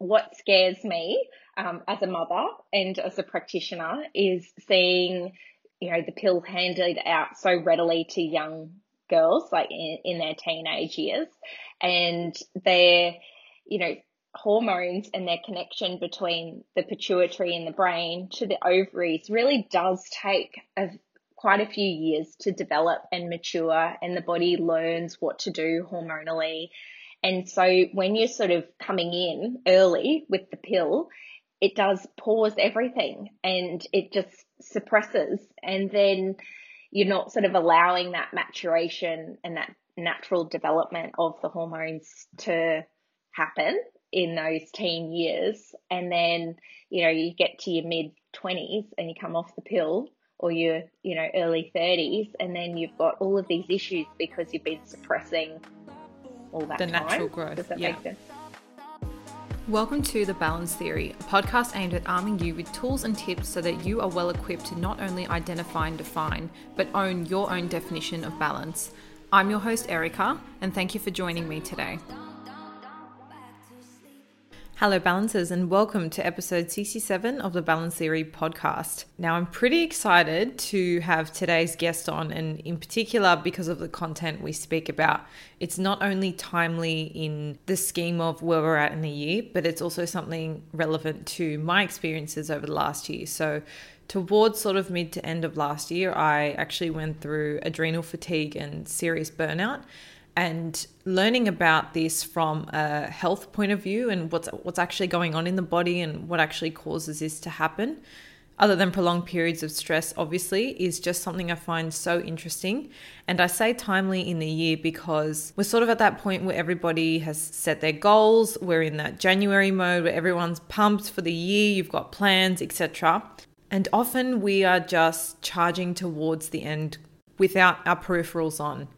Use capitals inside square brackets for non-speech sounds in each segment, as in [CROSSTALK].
what scares me um, as a mother and as a practitioner is seeing, you know, the pill handed out so readily to young girls, like in, in their teenage years, and their, you know, hormones and their connection between the pituitary and the brain to the ovaries really does take a, quite a few years to develop and mature and the body learns what to do hormonally. And so when you're sort of coming in early with the pill, it does pause everything and it just suppresses and then you're not sort of allowing that maturation and that natural development of the hormones to happen in those teen years. And then, you know, you get to your mid 20s and you come off the pill or your, you know, early 30s and then you've got all of these issues because you've been suppressing all that the time. natural growth. Does that yeah. make sense? Welcome to The Balance Theory, a podcast aimed at arming you with tools and tips so that you are well equipped to not only identify and define, but own your own definition of balance. I'm your host, Erica, and thank you for joining me today. Hello, balancers, and welcome to episode 67 of the Balance Theory podcast. Now, I'm pretty excited to have today's guest on, and in particular because of the content we speak about. It's not only timely in the scheme of where we're at in the year, but it's also something relevant to my experiences over the last year. So, towards sort of mid to end of last year, I actually went through adrenal fatigue and serious burnout and learning about this from a health point of view and what's what's actually going on in the body and what actually causes this to happen other than prolonged periods of stress obviously is just something I find so interesting. And I say timely in the year because we're sort of at that point where everybody has set their goals. We're in that January mode where everyone's pumped for the year. You've got plans etc and often we are just charging towards the end without our peripherals on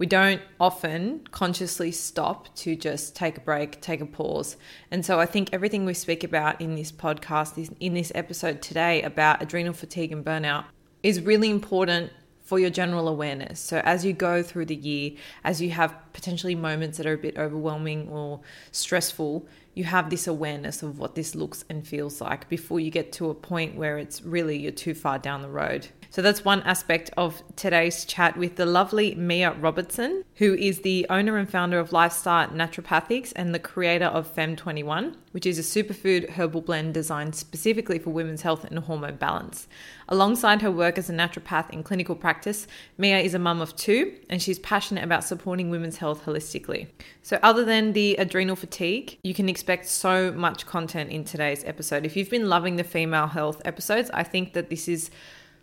we don't often consciously stop to just take a break, take a pause. And so I think everything we speak about in this podcast, in this episode today about adrenal fatigue and burnout, is really important for your general awareness. So as you go through the year, as you have potentially moments that are a bit overwhelming or stressful, you have this awareness of what this looks and feels like before you get to a point where it's really you're too far down the road. So that's one aspect of today's chat with the lovely Meah Robertson, who is the owner and founder of LifeStart Naturopathics and the creator of Fem21, which is a superfood herbal blend designed specifically for women's health and hormone balance. Alongside her work as a naturopath in clinical practice, Mia is a mum of two and she's passionate about supporting women's health holistically. So, other than the adrenal fatigue, you can expect so much content in today's episode. If you've been loving the female health episodes, I think that this is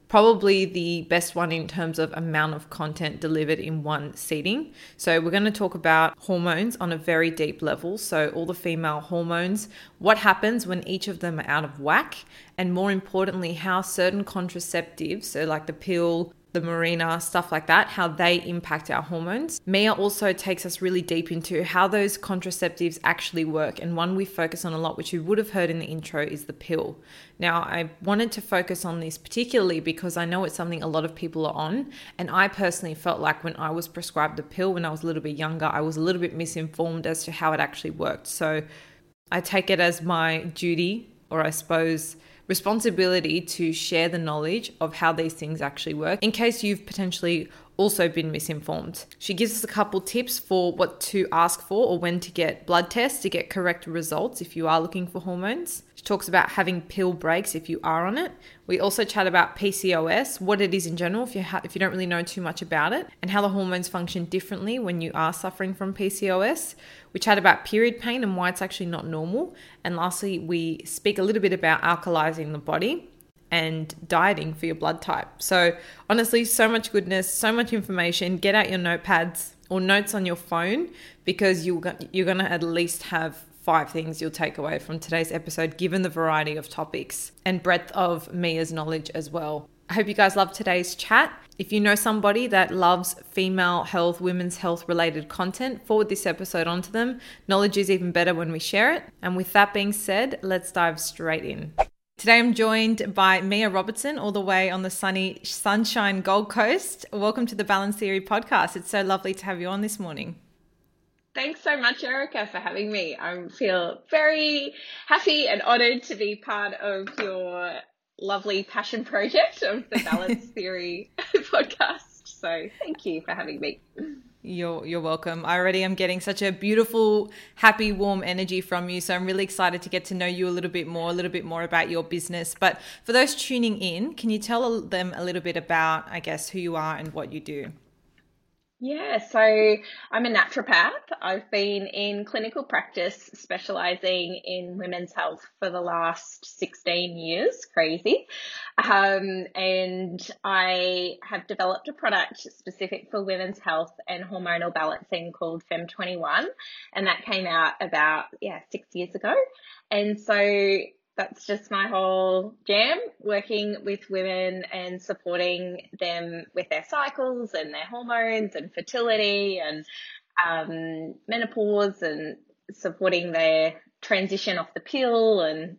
probably the best one in terms of amount of content delivered in one seating. So, we're going to talk about hormones on a very deep level. So, all the female hormones, what happens when each of them are out of whack, and more importantly, how certain contraceptives, so like the pill, the Mirena, stuff like that, how they impact our hormones. Meah also takes us really deep into how those contraceptives actually work. And one we focus on a lot, which you would have heard in the intro, is the pill. Now, I wanted to focus on this particularly because I know it's something a lot of people are on. And I personally felt like when I was prescribed the pill when I was a little bit younger, I was a little bit misinformed as to how it actually worked. So I take it as my duty, or I suppose, responsibility to share the knowledge of how these things actually work in case you've potentially also been misinformed. She gives us a couple tips for what to ask for or when to get blood tests to get correct results if you are looking for hormones. She talks about having pill breaks if you are on it. We also chat about PCOS, what it is in general if you ha- if you don't really know too much about it, and how the hormones function differently when you are suffering from PCOS. We chat about period pain and why it's actually not normal. And lastly, we speak a little bit about alkalizing the body and dieting for your blood type. So, honestly, so much goodness, so much information. Get out your notepads or notes on your phone because you you're going to at least have five things you'll take away from today's episode, given the variety of topics and breadth of Meah's knowledge as well. I hope you guys love today's chat. If you know somebody that loves female health, women's health related content, forward this episode onto them. Knowledge is even better when we share it. And with that being said, let's dive straight in. Today I'm joined by Meah Robertson, all the way on the sunny Sunshine Gold Coast. Welcome to the Balance Theory podcast. It's so lovely to have you on this morning. Thanks so much, Erica, for having me. I feel very happy and honored to be part of your lovely passion project of the Balance [LAUGHS] Theory [LAUGHS] podcast. So thank you for having me. You're you're welcome. I already am getting such a beautiful, happy, warm energy from you. So I'm really excited to get to know you a little bit more, a little bit more about your business. But for those tuning in, can you tell them a little bit about, I guess, who you are and what you do? Yeah, so I'm a naturopath. I've been in clinical practice specializing in women's health for the last 16 years. Crazy. Um, and I have developed a product specific for women's health and hormonal balancing called Fem21. And that came out about, yeah, six years ago. And so that's just my whole jam working with women and supporting them with their cycles and their hormones and fertility and um, menopause and supporting their transition off the pill and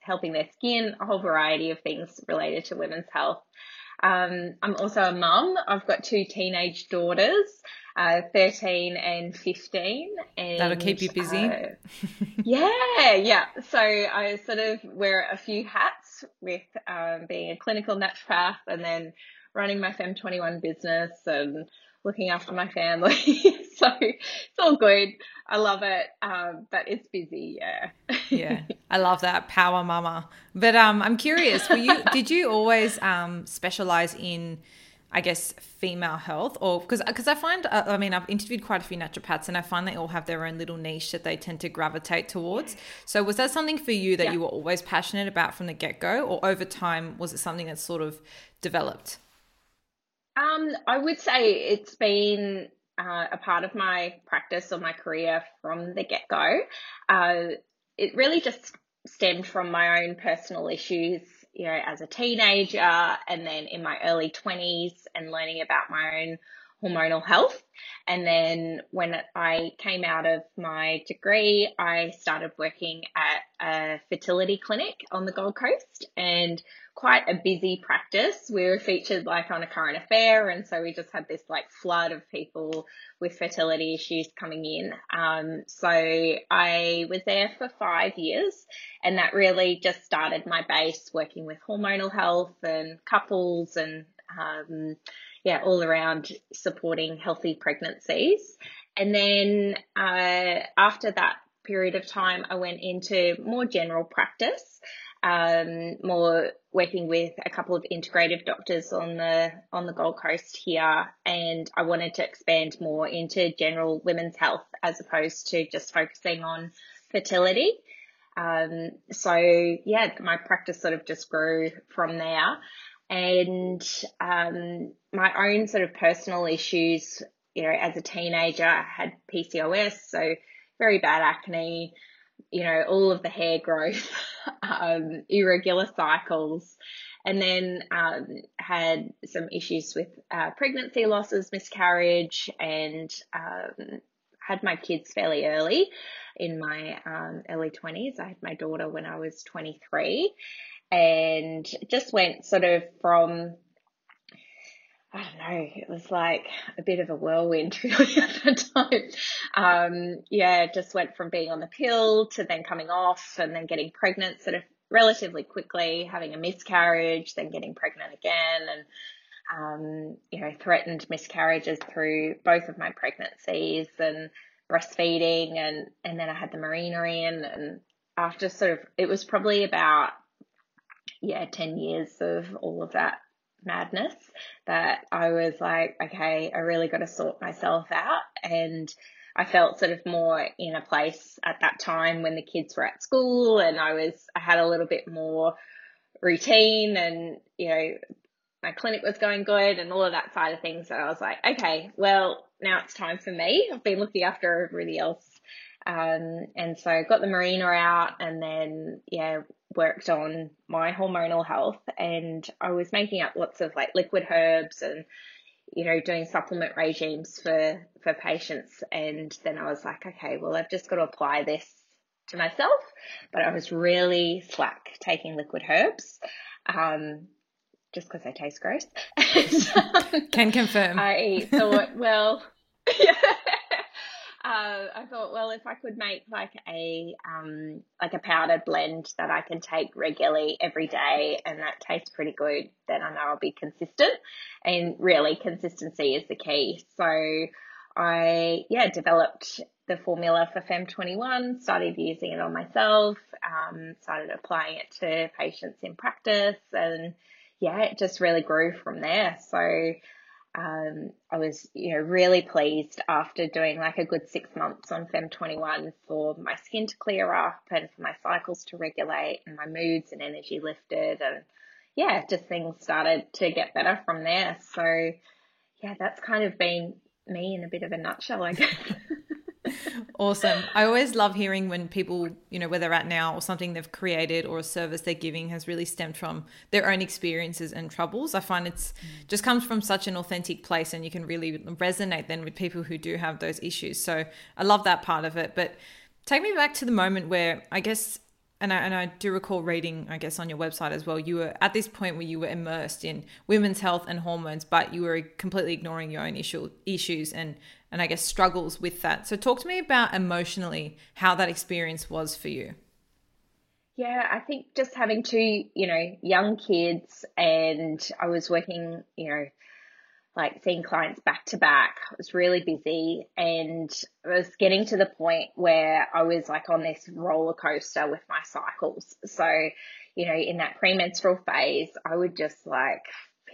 helping their skin, a whole variety of things related to women's health. Um, I'm also a mum. I've got two teenage daughters uh, 13 and 15. And, That'll keep you busy. Uh, yeah, yeah. So I sort of wear a few hats with um, being a clinical naturopath and then running my Fem21 business and looking after my family. [LAUGHS] so it's all good. I love it, um, but it's busy. Yeah. Yeah, I love that power mama. But um, I'm curious. Were you? did you always um, specialize in? I guess female health, or because because I find uh, I mean I've interviewed quite a few naturopaths, and I find they all have their own little niche that they tend to gravitate towards. So was that something for you that yeah. you were always passionate about from the get go, or over time was it something that sort of developed? Um, I would say it's been uh, a part of my practice or my career from the get go. Uh, it really just stemmed from my own personal issues you know, as a teenager and then in my early 20s and learning about my own hormonal health. And then when I came out of my degree, I started working at a fertility clinic on the Gold Coast and quite a busy practice. We were featured like on a current affair. And so we just had this like flood of people with fertility issues coming in. Um, so I was there for five years and that really just started my base working with hormonal health and couples and, um, yeah, all around supporting healthy pregnancies. And then uh, after that period of time, I went into more general practice, um, more working with a couple of integrative doctors on the on the Gold Coast here, and I wanted to expand more into general women's health as opposed to just focusing on fertility. Um, so yeah, my practice sort of just grew from there and um, my own sort of personal issues. You know, as a teenager, I had PCOS, so very bad acne. You know, all of the hair growth, [LAUGHS] um, irregular cycles, and then um, had some issues with uh, pregnancy losses, miscarriage, and um, had my kids fairly early in my um, early 20s. I had my daughter when I was 23 and just went sort of from I don't know, it was like a bit of a whirlwind [LAUGHS] really at the time. Um, yeah, just went from being on the pill to then coming off and then getting pregnant sort of relatively quickly, having a miscarriage, then getting pregnant again and, um, you know, threatened miscarriages through both of my pregnancies and breastfeeding and, and then I had the Mirena in and after sort of, it was probably about yeah, 10 years of all of that madness that I was like, okay, I really got to sort myself out. And I felt sort of more in a place at that time when the kids were at school and I was, I had a little bit more routine and, you know, my clinic was going good and all of that side of things. So I was like, okay, well, now it's time for me. I've been looking after everybody else. Um, and so got the Mirena out and then, yeah, worked on my hormonal health. And I was making up lots of like liquid herbs and you know doing supplement regimes for for patients. And then I was like okay well I've just got to apply this to myself. But I was really slack taking liquid herbs um just because they taste gross. [LAUGHS] Can confirm. I thought well uh, I thought, well, if I could make like a um, like a powdered blend that I can take regularly every day, and that tastes pretty good, then I know I'll be consistent. And really, consistency is the key. So I yeah developed the formula for Fem21, started using it on myself, um, started applying it to patients in practice, and yeah, it just really grew from there. So um, I was, you know, really pleased after doing like a good six months on Fem21 for my skin to clear up and for my cycles to regulate and my moods and energy lifted and yeah, just things started to get better from there. So yeah, that's kind of been me in a bit of a nutshell, I guess. [LAUGHS] awesome. I always love hearing when people, you know, where they're at now or something they've created or a service they're giving has really stemmed from their own experiences and troubles. I find it's just comes from such an authentic place and you can really resonate then with people who do have those issues. So I love that part of it. But take me back to the moment where I guess and I, and I do recall reading, I guess, on your website as well, you were at this point where you were immersed in women's health and hormones, but you were completely ignoring your own issue, issues and, and I guess struggles with that. So, talk to me about emotionally how that experience was for you. Yeah, I think just having two, you know, young kids, and I was working, you know, like seeing clients back to back. I was really busy and I was getting to the point where I was like on this roller coaster with my cycles. So, you know, in that premenstrual phase, I would just like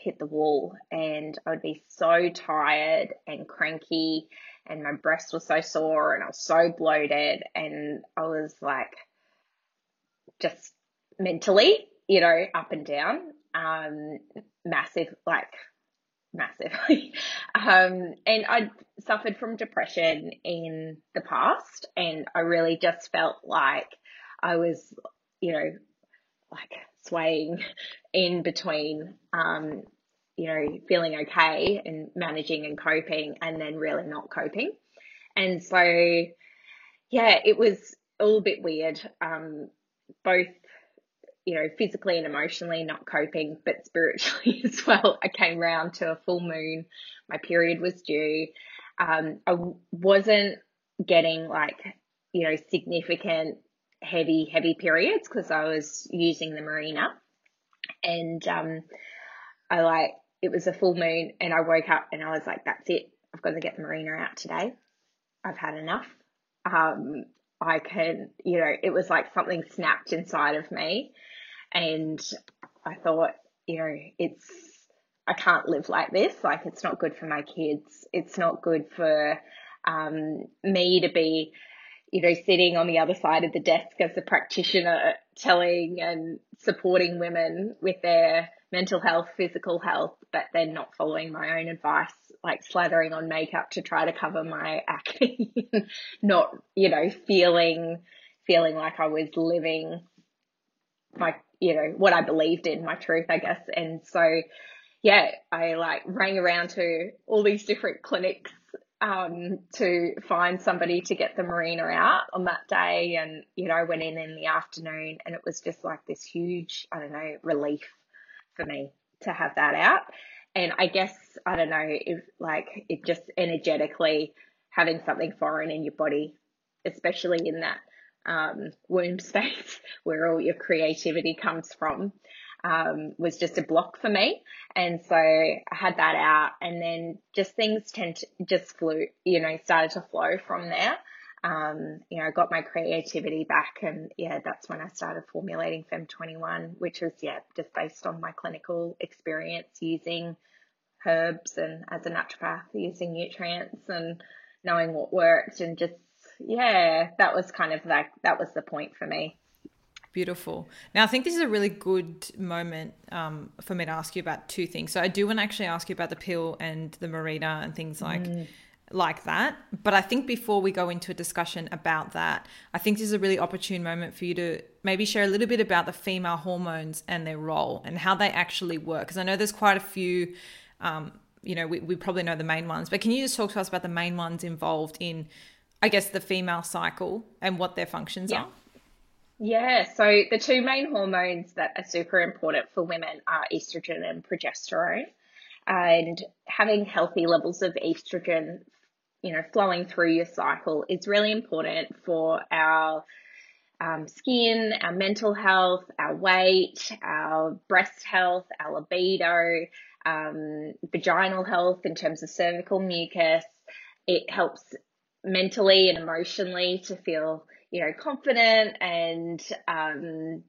hit the wall and I would be so tired and cranky and my breast was so sore and I was so bloated and I was like just mentally, you know, up and down, um, massive like massively. [LAUGHS] Um, and I'd suffered from depression in the past, and I really just felt like I was, you know, like swaying [LAUGHS] in between, um, you know, feeling okay and managing and coping, and then really not coping. And so, yeah, it was a little bit weird, um, both you know, physically and emotionally not coping, but spiritually [LAUGHS] as well. I came round to a full moon. My period was due. Um, I wasn't getting like, you know, significant heavy, heavy periods because I was using the Mirena. And, um, I like, it was a full moon and I woke up and I was like, that's it. I've got to get the Mirena out today. I've had enough. Um, I can, you know, it was like something snapped inside of me. And I thought, you know, it's, I can't live like this. Like, it's not good for my kids. It's not good for um, me to be, you know, sitting on the other side of the desk as a practitioner telling and supporting women with their mental health, physical health, but then not following my own advice, like slathering on makeup to try to cover my [LAUGHS] acne, not, you know, feeling, feeling like I was living my you know, what I believed in, my truth, I guess. And so, yeah, I like rang around to all these different clinics um, to find somebody to get the Mirena out on that day. And, you know, I went in in the afternoon and it was just like this huge, I don't know, relief for me to have that out. And I guess, I don't know, if like it just energetically having something foreign in your body, especially in that um, womb [LAUGHS] space where all your creativity comes from um, was just a block for me. And so I had that out and then just things tend to just flew, you know, started to flow from there. Um, you know, I got my creativity back and yeah, that's when I started formulating Fem21, which was, yeah, just based on my clinical experience using herbs and as a naturopath using nutrients and knowing what worked and just yeah, that was kind of like that was the point for me. Beautiful. Now, I think this is a really good moment um, for me to ask you about two things. So, I do want to actually ask you about the pill and the Mirena and things like mm. Like that. But I think before we go into a discussion about that, I think this is a really opportune moment for you to maybe share a little bit about the female hormones and their role and how they actually work. Because I know there's quite a few. Um, you know, we, we probably know the main ones, but can you just talk to us about the main ones involved in I guess, the female cycle and what their functions yeah. are? Yeah, so the two main hormones that are super important for women are estrogen and progesterone. And having healthy levels of estrogen you know, flowing through your cycle is really important for our um, skin, our mental health, our weight, our breast health, our libido, um, vaginal health in terms of cervical mucus. It helps mentally and emotionally to feel, you know, confident and um,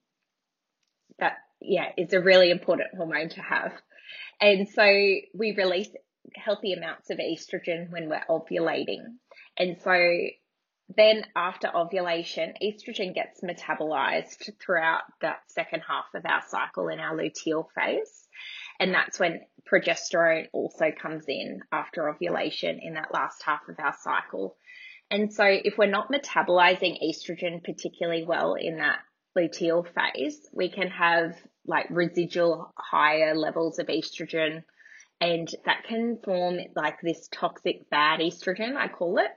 that, yeah, it's a really important hormone to have. And so we release healthy amounts of estrogen when we're ovulating. And so then after ovulation, estrogen gets metabolized throughout that second half of our cycle in our luteal phase. And that's when progesterone also comes in after ovulation in that last half of our cycle. And so if we're not metabolizing estrogen particularly well in that luteal phase, we can have like residual higher levels of estrogen and that can form like this toxic bad estrogen, I call it.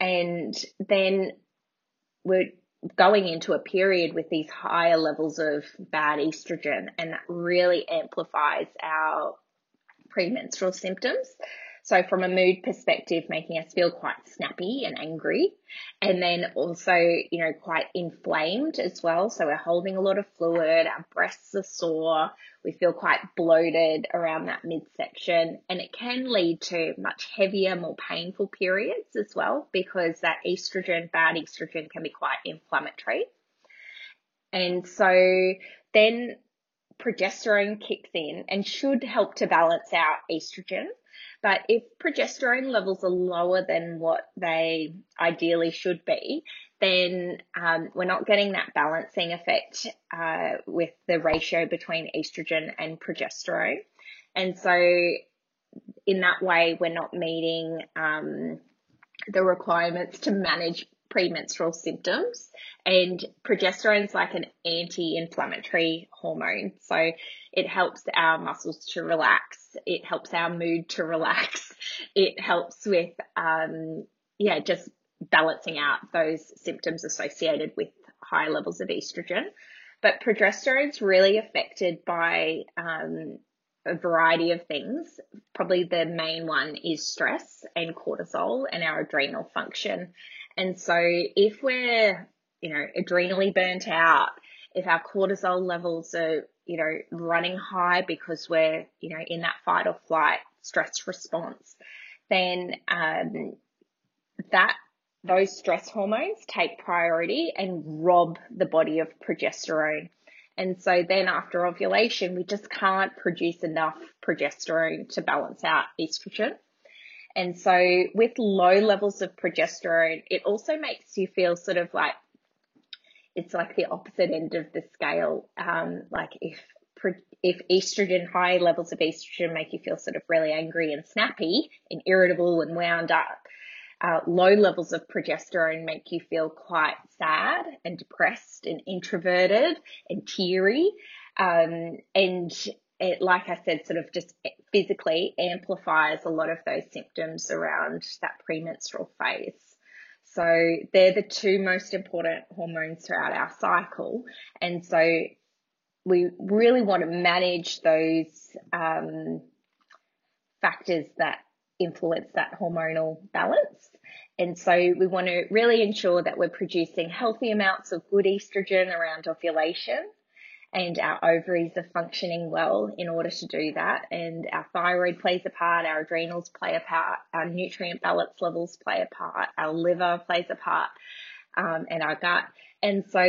And then we're going into a period with these higher levels of bad estrogen, and that really amplifies our premenstrual symptoms. So from a mood perspective, making us feel quite snappy and angry. And then also, you know, quite inflamed as well. So we're holding a lot of fluid, our breasts are sore, we feel quite bloated around that midsection. And it can lead to much heavier, more painful periods as well, because that estrogen, bad estrogen can be quite inflammatory. And so then progesterone kicks in and should help to balance out estrogen. But if progesterone levels are lower than what they ideally should be, then um, we're not getting that balancing effect uh, with the ratio between estrogen and progesterone. And so, in that way, we're not meeting um, the requirements to manage premenstrual symptoms. And progesterone is like an anti inflammatory hormone. So it helps our muscles to relax. It helps our mood to relax. [LAUGHS] It helps with, um, yeah, just balancing out those symptoms associated with high levels of estrogen. But progesterone's really affected by um, a variety of things. Probably the main one is stress and cortisol and our adrenal function. And so if we're, you know, adrenally burnt out, if our cortisol levels are, you know, running high because we're, you know, in that fight or flight stress response, then um, that those stress hormones take priority and rob the body of progesterone. And so then after ovulation, we just can't produce enough progesterone to balance out estrogen. And so with low levels of progesterone, it also makes you feel sort of like it's like the opposite end of the scale. Um, like if if estrogen, high levels of estrogen make you feel sort of really angry and snappy and irritable and wound up, uh, low levels of progesterone make you feel quite sad and depressed and introverted and teary. Um, and it, like I said, sort of just physically amplifies a lot of those symptoms around that premenstrual phase. So they're the two most important hormones throughout our cycle. And so we really want to manage those um, factors that influence that hormonal balance. And so we want to really ensure that we're producing healthy amounts of good estrogen around ovulation and our ovaries are functioning well in order to do that. And our thyroid plays a part, our adrenals play a part, our nutrient balance levels play a part, our liver plays a part, um, and our gut. And so,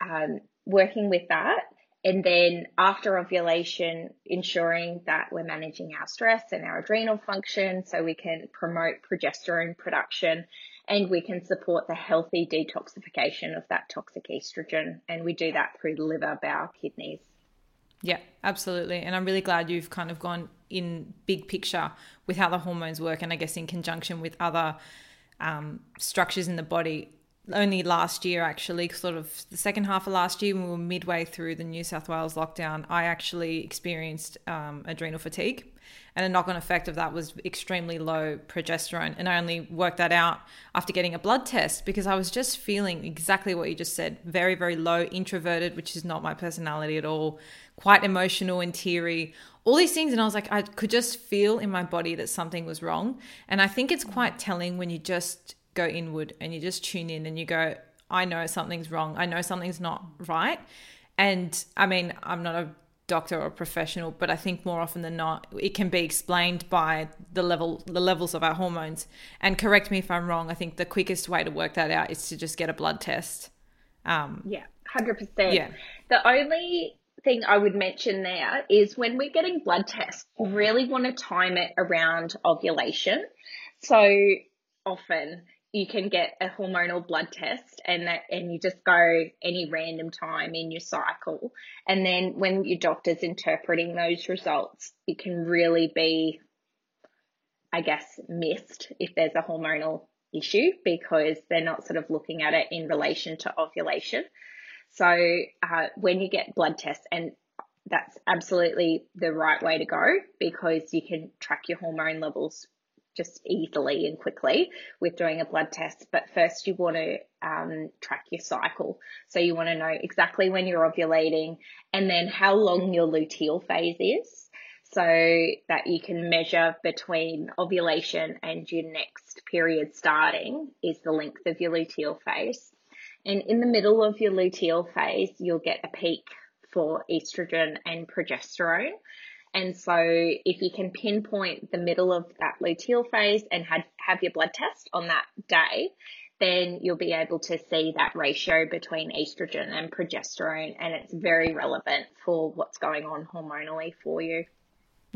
um, working with that, and then after ovulation, ensuring that we're managing our stress and our adrenal function so we can promote progesterone production and we can support the healthy detoxification of that toxic estrogen. And we do that through the liver, bowel, kidneys. Yeah, absolutely. And I'm really glad you've kind of gone in big picture with how the hormones work, and I guess in conjunction with other um, structures in the body. Only last year, actually, sort of the second half of last year, when we were midway through the New South Wales lockdown, I actually experienced um, adrenal fatigue and a knock on effect of that was extremely low progesterone. And I only worked that out after getting a blood test because I was just feeling exactly what you just said very, very low, introverted, which is not my personality at all, quite emotional and teary, all these things. And I was like, I could just feel in my body that something was wrong. And I think it's quite telling when you just go inward and you just tune in and you go, I know something's wrong. I know something's not right. And I mean, I'm not a doctor or professional, but I think more often than not, it can be explained by the level, the levels of our hormones. And correct me if I'm wrong. I think the quickest way to work that out is to just get a blood test. Um, yeah, hundred percent. Yeah. The only thing I would mention there is when we're getting blood tests, we really want to time it around ovulation. So often you can get a hormonal blood test and that and you just go any random time in your cycle. And then when your doctor's interpreting those results it can really be i guess missed if there's a hormonal issue because they're not sort of looking at it in relation to ovulation. So uh, when you get blood tests and that's absolutely the right way to go because you can track your hormone levels just easily and quickly with doing a blood test. But first, you want to um, track your cycle. So you want to know exactly when you're ovulating and then how long your luteal phase is so that you can measure between ovulation and your next period starting is the length of your luteal phase. And in the middle of your luteal phase, you'll get a peak for estrogen and progesterone. And so if you can pinpoint the middle of that luteal phase and have, have your blood test on that day, then you'll be able to see that ratio between estrogen and progesterone and it's very relevant for what's going on hormonally for you.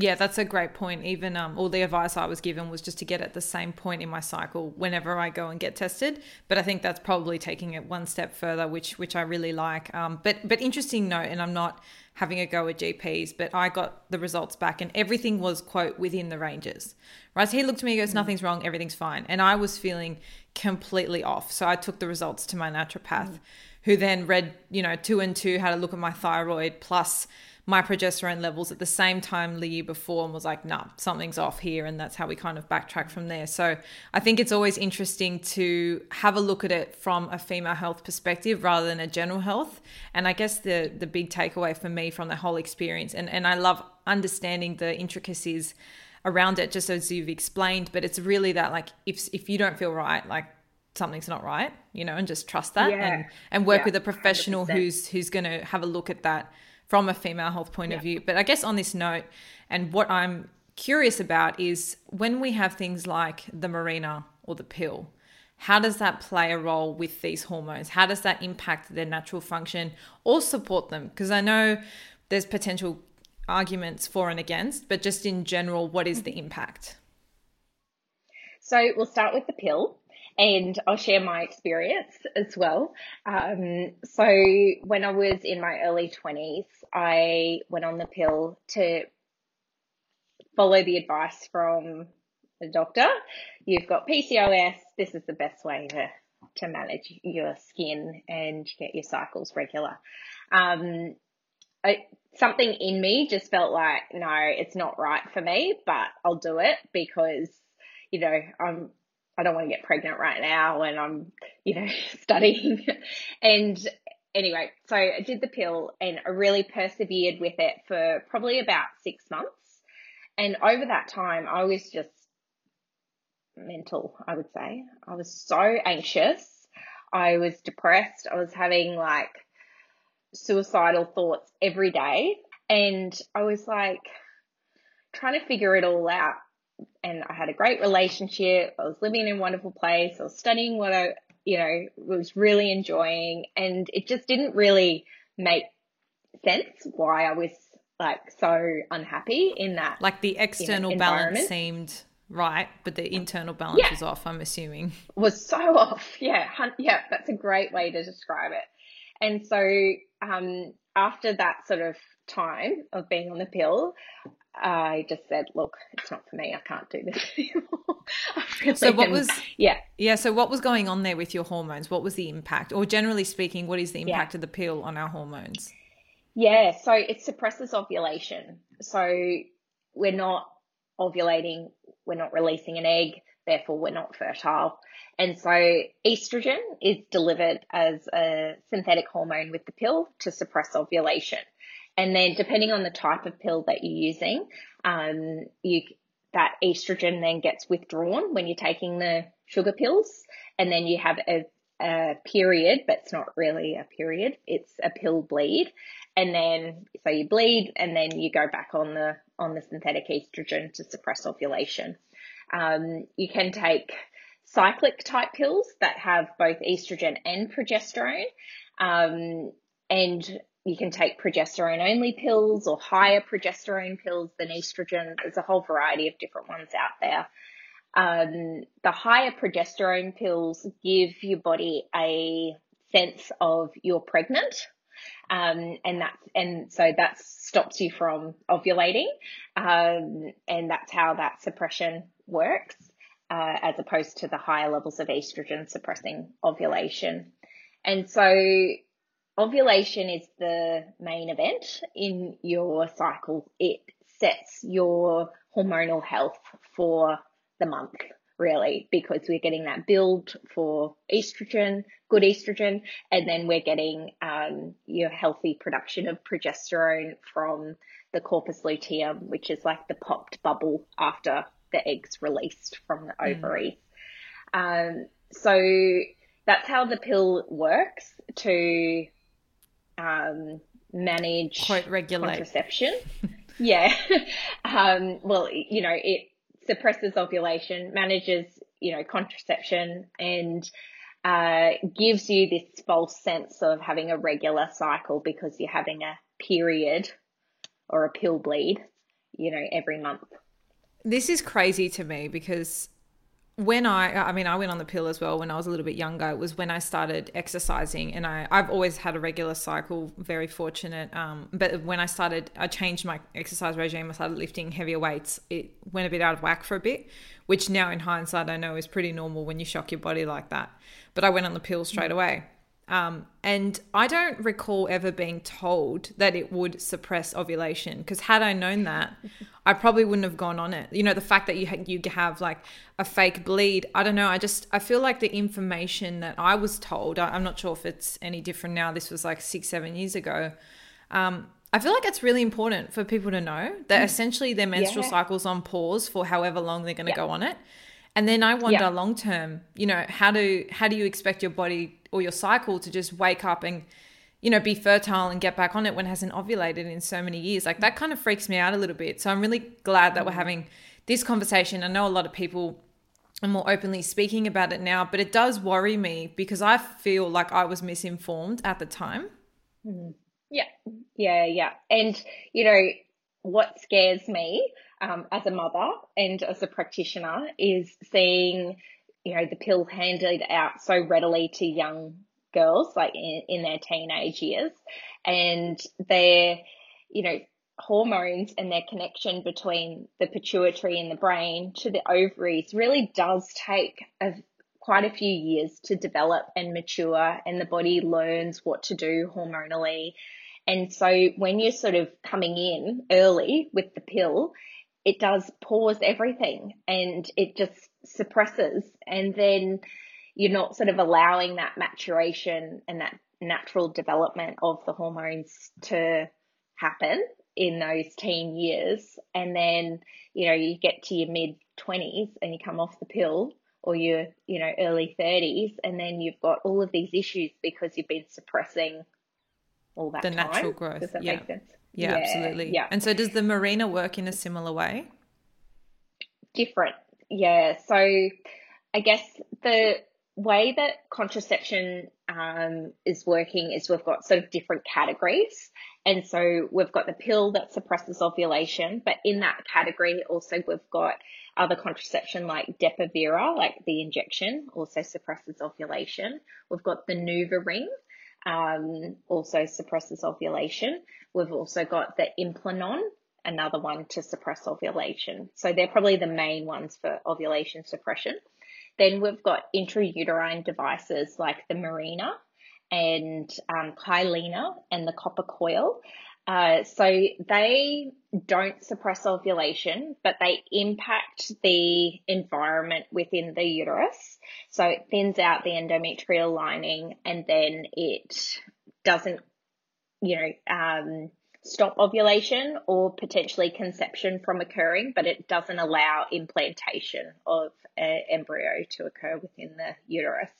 Yeah, that's a great point. Even um, all the advice I was given was just to get at the same point in my cycle whenever I go and get tested. But I think that's probably taking it one step further, which which I really like. Um, but but interesting note, and I'm not having a go at GPs, but I got the results back, and everything was quote within the ranges. Right, so he looked at me, and goes, "Nothing's wrong, everything's fine," and I was feeling completely off. So I took the results to my naturopath, mm. who then read you know two and two, had a look at my thyroid plus my progesterone levels at the same time the year before and was like, nah, something's off here. And that's how we kind of backtrack from there. So I think it's always interesting to have a look at it from a female health perspective rather than a general health. And I guess the the big takeaway for me from the whole experience, and, and I love understanding the intricacies around it, just as you've explained, but it's really that like if if you don't feel right, like something's not right, you know, and just trust that yeah. and, and work yeah, with a professional 100%. who's who's gonna have a look at that from a female health point yeah. of view. But I guess on this note, and what I'm curious about is when we have things like the Mirena or the pill, how does that play a role with these hormones? How does that impact their natural function or support them? Because I know there's potential arguments for and against, but just in general, what is the mm-hmm. impact? So we'll start with the pill and I'll share my experience as well. Um, so when I was in my early 20s, I went on the pill to follow the advice from the doctor. You've got PCOS. This is the best way to, to manage your skin and get your cycles regular. Um, I, something in me just felt like, no, it's not right for me, but I'll do it because, you know, I'm I don't want to get pregnant right now when I'm, you know, [LAUGHS] studying. and anyway, so I did the pill and I really persevered with it for probably about six months. And over that time, I was just mental, I would say. I was so anxious. I was depressed. I was having like suicidal thoughts every day. And I was like trying to figure it all out and I had a great relationship. I was living in a wonderful place. I was studying what I, you know, was really enjoying. And it just didn't really make sense why I was like so unhappy in that. Like the external balance seemed right, but the internal balance yeah. was off, I'm assuming. Was so off. Yeah. Yeah. That's a great way to describe it. And so, um, after that sort of time of being on the pill, I just said, look, it's not for me. I can't do this [LAUGHS] anymore. really so what was yeah yeah so what was going on there with your hormones? What was the impact, or generally speaking, what is the impact yeah. of the pill on our hormones? Yeah, so it suppresses ovulation. So we're not ovulating, we're not releasing an egg, therefore we're not fertile. And so estrogen is delivered as a synthetic hormone with the pill to suppress ovulation. And then depending on the type of pill that you're using, um, you that estrogen then gets withdrawn when you're taking the sugar pills, and then you have a, a period, but it's not really a period; it's a pill bleed, and then so you bleed, and then you go back on the on the synthetic estrogen to suppress ovulation. Um, you can take cyclic type pills that have both estrogen and progesterone. Um, and you can take progesterone only pills or higher progesterone pills than estrogen. There's a whole variety of different ones out there. Um, the higher progesterone pills give your body a sense of you're pregnant. Um, and that's, and so that stops you from ovulating. Um, and that's how that suppression works, uh, as opposed to the higher levels of estrogen suppressing ovulation. And so ovulation is the main event in your cycle. It sets your hormonal health for the month, really, because we're getting that build for estrogen, good estrogen, and then we're getting um, your healthy production of progesterone from the corpus luteum, which is like the popped bubble after the eggs released from the mm. ovaries. Mm. Um, so that's how the pill works to um, manage quite regulate contraception. [LAUGHS] yeah. [LAUGHS] um, well, you know, it suppresses ovulation, manages, you know, contraception and uh, gives you this false sense of having a regular cycle because you're having a period or a pill bleed, you know, every month. This is crazy to me because when I, I mean, I went on the pill as well when I was a little bit younger. It was when I started exercising, and I, I've always had a regular cycle. Very fortunate. Um, but when I started, I changed my exercise regime. I started lifting heavier weights. It went a bit out of whack for a bit, which now in hindsight I know is pretty normal when you shock your body like that. But I went on the pill straight away. Um, and I don't recall ever being told that it would suppress ovulation because had I known that, [LAUGHS] I probably wouldn't have gone on it. You know, the fact that you ha- you have like a fake bleed. I don't know. I just I feel like the information that I was told. I, am not sure if it's any different now. This was like six seven years ago. Um, I feel like it's really important for people to know that mm. essentially their menstrual yeah. cycle's on pause for however long they're going to yeah. go on it. And then I wonder yeah. long term, you know, how do how do you expect your body or your cycle to just wake up and you know be fertile and get back on it when it hasn't ovulated in so many years? Like that kind of freaks me out a little bit. So I'm really glad that we're mm. having this conversation. I know a lot of people are more openly speaking about it now, but it does worry me because I feel like I was misinformed at the time. Mm. Yeah, yeah, yeah. And you know what scares me um, as a mother and as a practitioner is seeing, you know, the pill handed out so readily to young girls, like in, in their teenage years, and their, you know, hormones and their connection between the pituitary and the brain to the ovaries really does take a, quite a few years to develop and mature, and the body learns what to do hormonally. And so when you're sort of coming in early with the pill, it does pause everything and it just suppresses and then you're not sort of allowing that maturation and that natural development of the hormones to happen in those teen years and then you know you get to your mid 20s and you come off the pill or your you know early 30s and then you've got all of these issues because you've been suppressing all that the time. natural growth does that yeah. make sense yeah, yeah, absolutely. Yeah. And so does the Mirena work in a similar way? Different. Yeah. So I guess the way that contraception um, is working is we've got sort of different categories. And so we've got the pill that suppresses ovulation, but in that category also we've got other contraception like Depo-Provera, like the injection, also suppresses ovulation. We've got the NuvaRing, um, also suppresses ovulation. We've also got the Implanon, another one to suppress ovulation. So they're probably the main ones for ovulation suppression. Then we've got intrauterine devices like the Mirena and um, and the copper coil. Uh, so they don't suppress ovulation, but they impact the environment within the uterus. So it thins out the endometrial lining and then it doesn't, you know, um, stop ovulation or potentially conception from occurring, but it doesn't allow implantation of an embryo to occur within the uterus.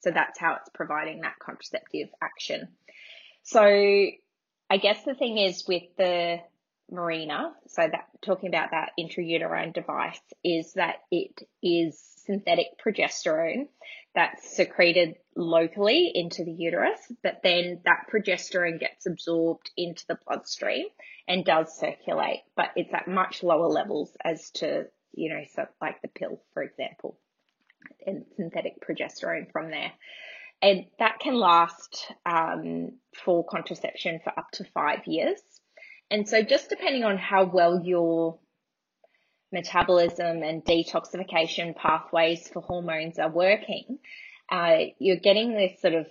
So that's how it's providing that contraceptive action. So I guess the thing is with the Mirena, so that talking about that intrauterine device is that it is synthetic progesterone that's secreted locally into the uterus, but then that progesterone gets absorbed into the bloodstream and does circulate, but it's at much lower levels as to, you know, so like the pill, for example, and synthetic progesterone from there. And that can last um, for contraception for up to five years. And so, just depending on how well your metabolism and detoxification pathways for hormones are working, uh, you're getting this sort of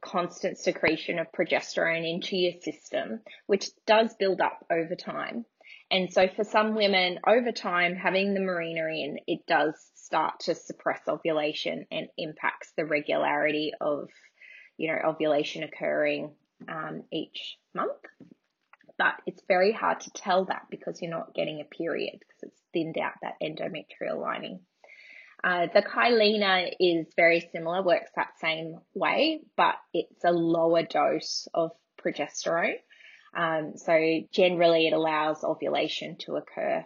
constant secretion of progesterone into your system, which does build up over time. And so for some women, over time, having the Mirena in, it does start to suppress ovulation and impacts the regularity of, you know, ovulation occurring um, each month. But it's very hard to tell that because you're not getting a period because it's thinned out that endometrial lining. Uh, the Kyleena is very similar, works that same way, but it's a lower dose of progesterone. Um, so generally it allows ovulation to occur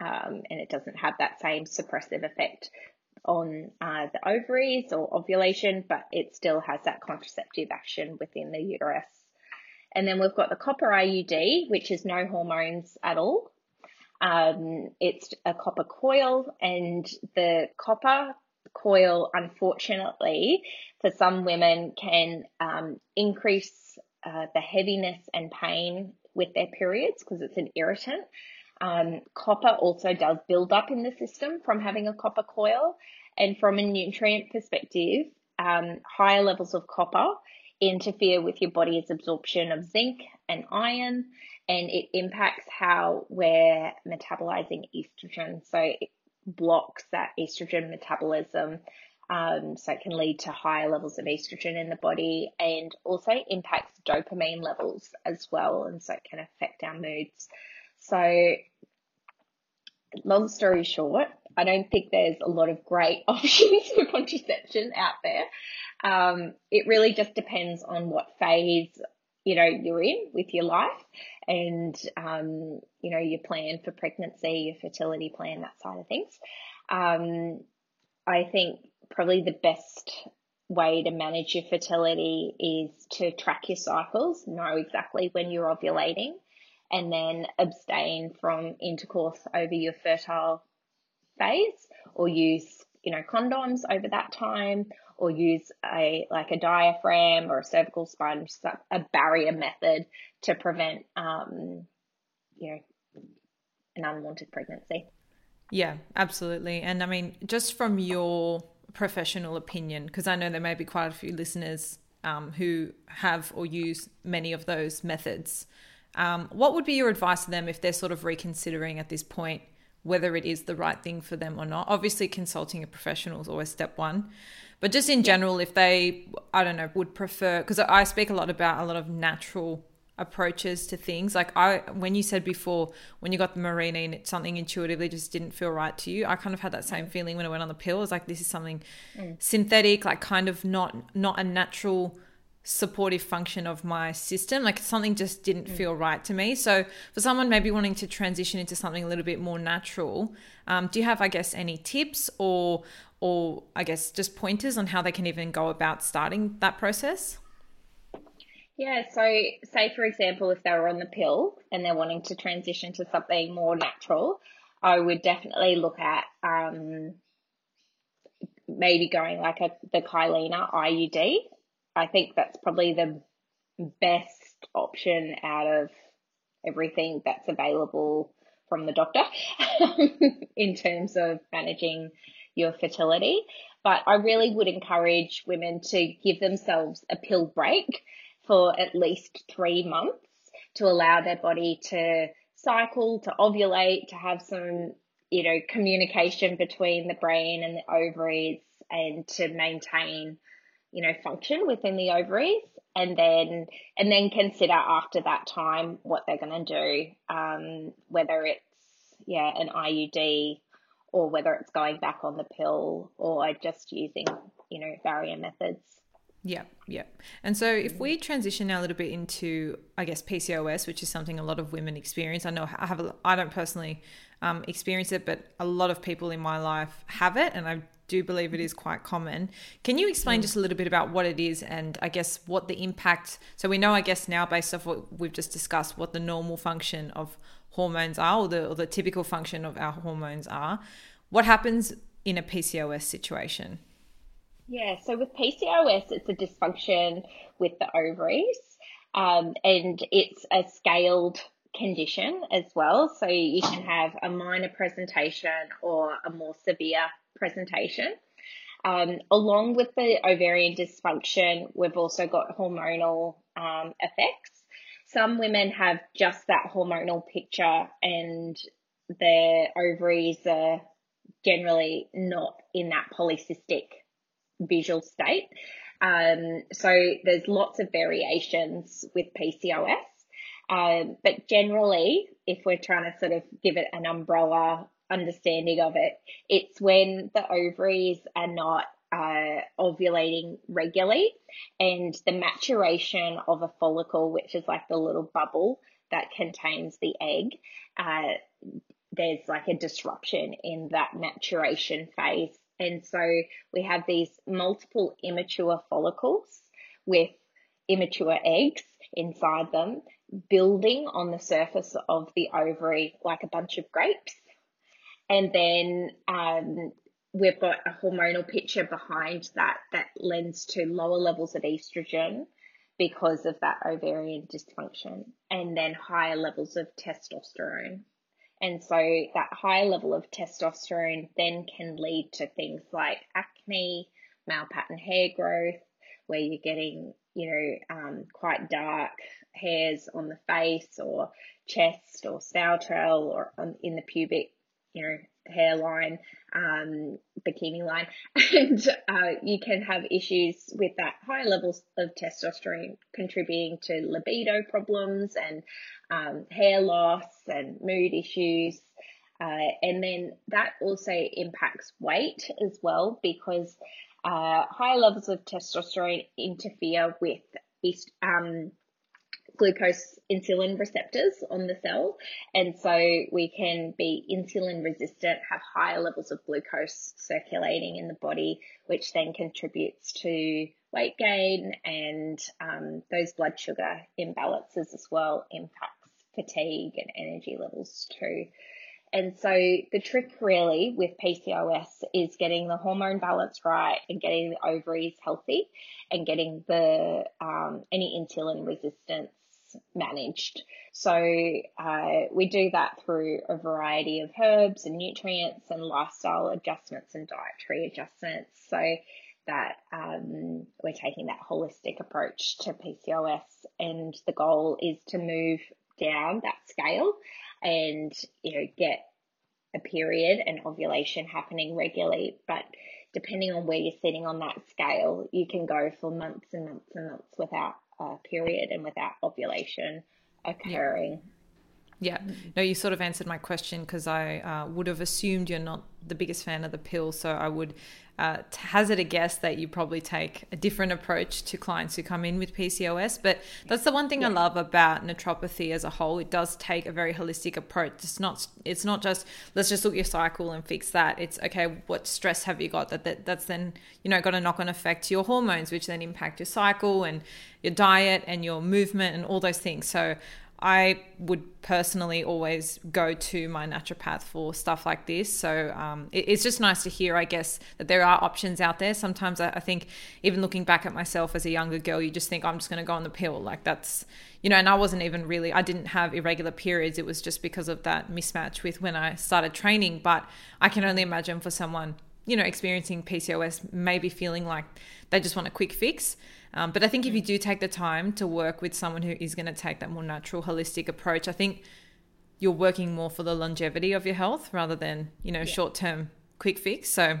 um, and it doesn't have that same suppressive effect on uh, the ovaries or ovulation, but it still has that contraceptive action within the uterus. And then we've got the copper IUD, which is no hormones at all. Um, it's a copper coil, and the copper coil, unfortunately, for some women, can um, increase uh, the heaviness and pain with their periods because it's an irritant. Um, copper also does build up in the system from having a copper coil, and from a nutrient perspective, um, higher levels of copper interfere with your body's absorption of zinc and iron, and it impacts how we're metabolizing estrogen. So it blocks that estrogen metabolism. Um, so it can lead to higher levels of estrogen in the body and also impacts dopamine levels as well. And so it can affect our moods. So long story short, I don't think there's a lot of great [LAUGHS] options for contraception out there. Um, it really just depends on what phase you know you're in with your life and um, you know your plan for pregnancy, your fertility plan, that side of things. Um, I think probably the best way to manage your fertility is to track your cycles, know exactly when you're ovulating, and then abstain from intercourse over your fertile phase or use, you know, condoms over that time or use a like a diaphragm or a cervical sponge, a barrier method to prevent, um, you know, an unwanted pregnancy. Yeah, absolutely. And I mean, just from your professional opinion, because I know there may be quite a few listeners um, who have or use many of those methods. Um, what would be your advice to them if they're sort of reconsidering at this point whether it is the right thing for them or not? Obviously, consulting a professional is always step one. But just in general, if they, I don't know, would prefer, because I speak a lot about a lot of natural approaches to things. Like I, when you said before, when you got the Mirena and it's something intuitively just didn't feel right to you. I kind of had that same feeling when I went on the pill. I was like, this is something mm. synthetic, like kind of not not a natural supportive function of my system. Like something just didn't mm. feel right to me. So for someone maybe wanting to transition into something a little bit more natural, um, do you have, I guess, any tips or or I guess just pointers on how they can even go about starting that process? Yeah, so say for example, if they were on the pill and they're wanting to transition to something more natural, I would definitely look at um, maybe going like a the Kyleena IUD. I think that's probably the best option out of everything that's available from the doctor [LAUGHS] in terms of managing your fertility. But I really would encourage women to give themselves a pill break for at least three months to allow their body to cycle, to ovulate, to have some, you know, communication between the brain and the ovaries and to maintain, you know, function within the ovaries and then and then consider after that time what they're going to do, um, whether it's yeah an IUD or whether it's going back on the pill or just using you know barrier methods. Yeah, yeah. And so if we transition now a little bit into, I guess, PCOS, which is something a lot of women experience. I know I have, a, I don't personally um, experience it, but a lot of people in my life have it, and I do believe it is quite common. Can you explain mm. just a little bit about what it is and I guess what the impact? So we know, I guess, now based off what we've just discussed, what the normal function of hormones are, or the or the typical function of our hormones are. What happens in a PCOS situation? Yeah, so with PCOS, it's a dysfunction with the ovaries, um, and it's a scaled condition as well. So you can have a minor presentation or a more severe presentation. Um, along with the ovarian dysfunction, we've also got hormonal um, effects. Some women have just that hormonal picture and their ovaries are generally not in that polycystic visual state. Um, so there's lots of variations with PCOS. Um, but generally, if we're trying to sort of give it an umbrella understanding of it, it's when the ovaries are not uh, ovulating regularly and the maturation of a follicle, which is like the little bubble that contains the egg, uh, there's like a disruption in that maturation phase. And so we have these multiple immature follicles with immature eggs inside them building on the surface of the ovary like a bunch of grapes. And then um, we've got a hormonal picture behind that that lends to lower levels of estrogen because of that ovarian dysfunction, and then higher levels of testosterone. And so that high level of testosterone then can lead to things like acne, male pattern hair growth, where you're getting, you know, um, quite dark hairs on the face or chest or trail or in the pubic, you know, hairline, um, bikini line, [LAUGHS] and uh, you can have issues with that high levels of testosterone contributing to libido problems and um, hair loss and mood issues. Uh, and then that also impacts weight as well because uh, high levels of testosterone interfere with um, glucose insulin receptors on the cell. And so we can be insulin resistant, have higher levels of glucose circulating in the body, which then contributes to weight gain and um, those blood sugar imbalances as well impacts fatigue and energy levels too. And so the trick really with PCOS is getting the hormone balance right and getting the ovaries healthy and getting the um, any insulin resistance managed. So uh, we do that through a variety of herbs and nutrients and lifestyle adjustments and dietary adjustments. So that um, we're taking that holistic approach to PCOS, and the goal is to move down that scale and you know get a period and ovulation happening regularly. But depending on where you're sitting on that scale, you can go for months and months and months without uh, period and without ovulation occurring. Yeah. yeah. No, you sort of answered my question because I uh, would have assumed you're not the biggest fan of the pill. So I would uh, hazard a guess that you probably take a different approach to clients who come in with PCOS. But that's the one thing yeah. I love about naturopathy as a whole. It does take a very holistic approach. It's not it's not just let's just look at your cycle and fix that. It's okay, what stress have you got that, that that's then you know got a knock on effect to your hormones, which then impact your cycle and your diet and your movement and all those things. So I would personally always go to my naturopath for stuff like this. So um, it, it's just nice to hear, I guess, that there are options out there. Sometimes I, I think, even looking back at myself as a younger girl, you just think, I'm just going to go on the pill. Like that's, you know, and I wasn't even really, I didn't have irregular periods. It was just because of that mismatch with when I started training. But I can only imagine for someone, you know, experiencing PCOS, maybe feeling like they just want a quick fix. Um, but I think if you do take the time to work with someone who is going to take that more natural, holistic approach, I think you're working more for the longevity of your health rather than you know yeah. short term quick fix. So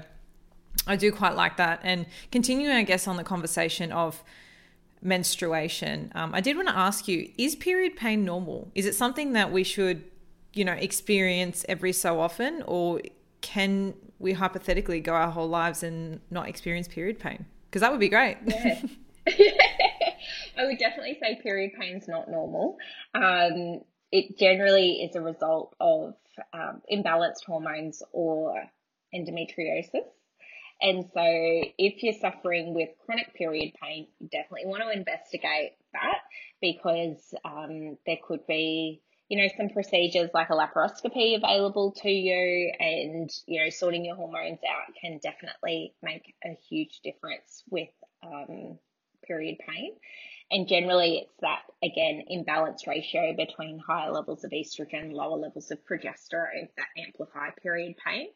I do quite like that. And continuing, I guess, on the conversation of menstruation, um, I did want to ask you: Is period pain normal? Is it something that we should, you know, experience every so often, or can we hypothetically go our whole lives and not experience period pain? Because that would be great. Yeah. [LAUGHS] I would definitely say period pain is not normal. Um, it generally is a result of um, imbalanced hormones or endometriosis. And so, if you're suffering with chronic period pain, you definitely want to investigate that because um, there could be, you know, some procedures like a laparoscopy available to you, and you know, sorting your hormones out can definitely make a huge difference with um, period pain. And generally, it's that again imbalance ratio between higher levels of estrogen, lower levels of progesterone that amplify period pain.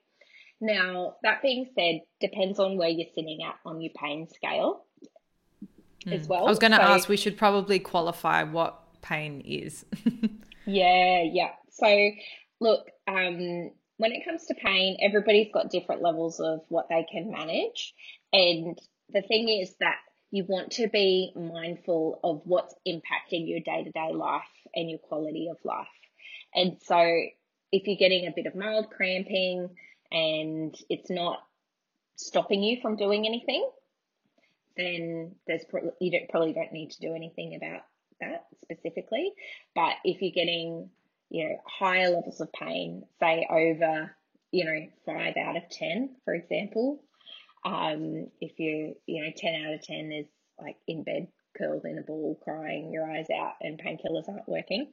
Now, that being said, depends on where you're sitting at on your pain scale mm. as well. I was going to so, ask, we should probably qualify what pain is. [LAUGHS] yeah, yeah. So, look, um, when it comes to pain, everybody's got different levels of what they can manage. And the thing is that you want to be mindful of what's impacting your day to day life and your quality of life. And so if you're getting a bit of mild cramping and it's not stopping you from doing anything, then there's you don't, probably don't need to do anything about that specifically. But if you're getting you know higher levels of pain, say over you know five out of ten, for example, um, if you, you know, 10 out of 10 is like in bed, curled in a ball, crying your eyes out, and painkillers aren't working,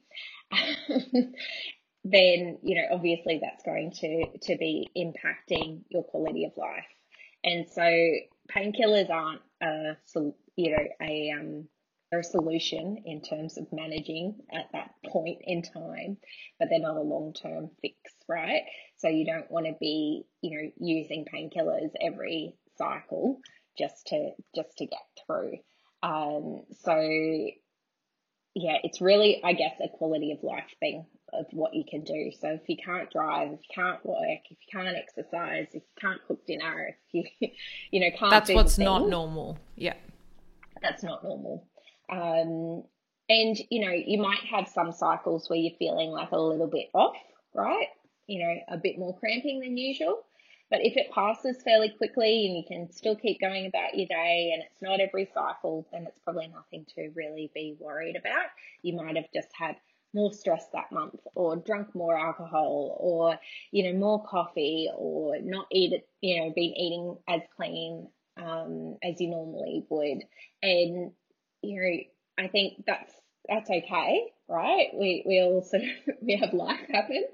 [LAUGHS] then, you know, obviously that's going to, to be impacting your quality of life. And so painkillers aren't a, you know, a, um, a solution in terms of managing at that point in time, but they're not a long term fix, right? So you don't want to be, you know, using painkillers every cycle just to just to get through. Um, so yeah, it's really, I guess, a quality of life thing of what you can do. So if you can't drive, if you can't work, if you can't exercise, if you can't cook dinner, if you, [LAUGHS] you know, can't. That's what's not normal. Yeah. That's not normal. Um, and you know, you might have some cycles where you're feeling like a little bit off, right? You know, a bit more cramping than usual. But if it passes fairly quickly and you can still keep going about your day and it's not every cycle, then it's probably nothing to really be worried about. You might have just had more stress that month or drunk more alcohol or, you know, more coffee or not eat you know, been eating as clean um, as you normally would. And, you know, I think that's that's okay, right? We we all sort of [LAUGHS] we have life happen,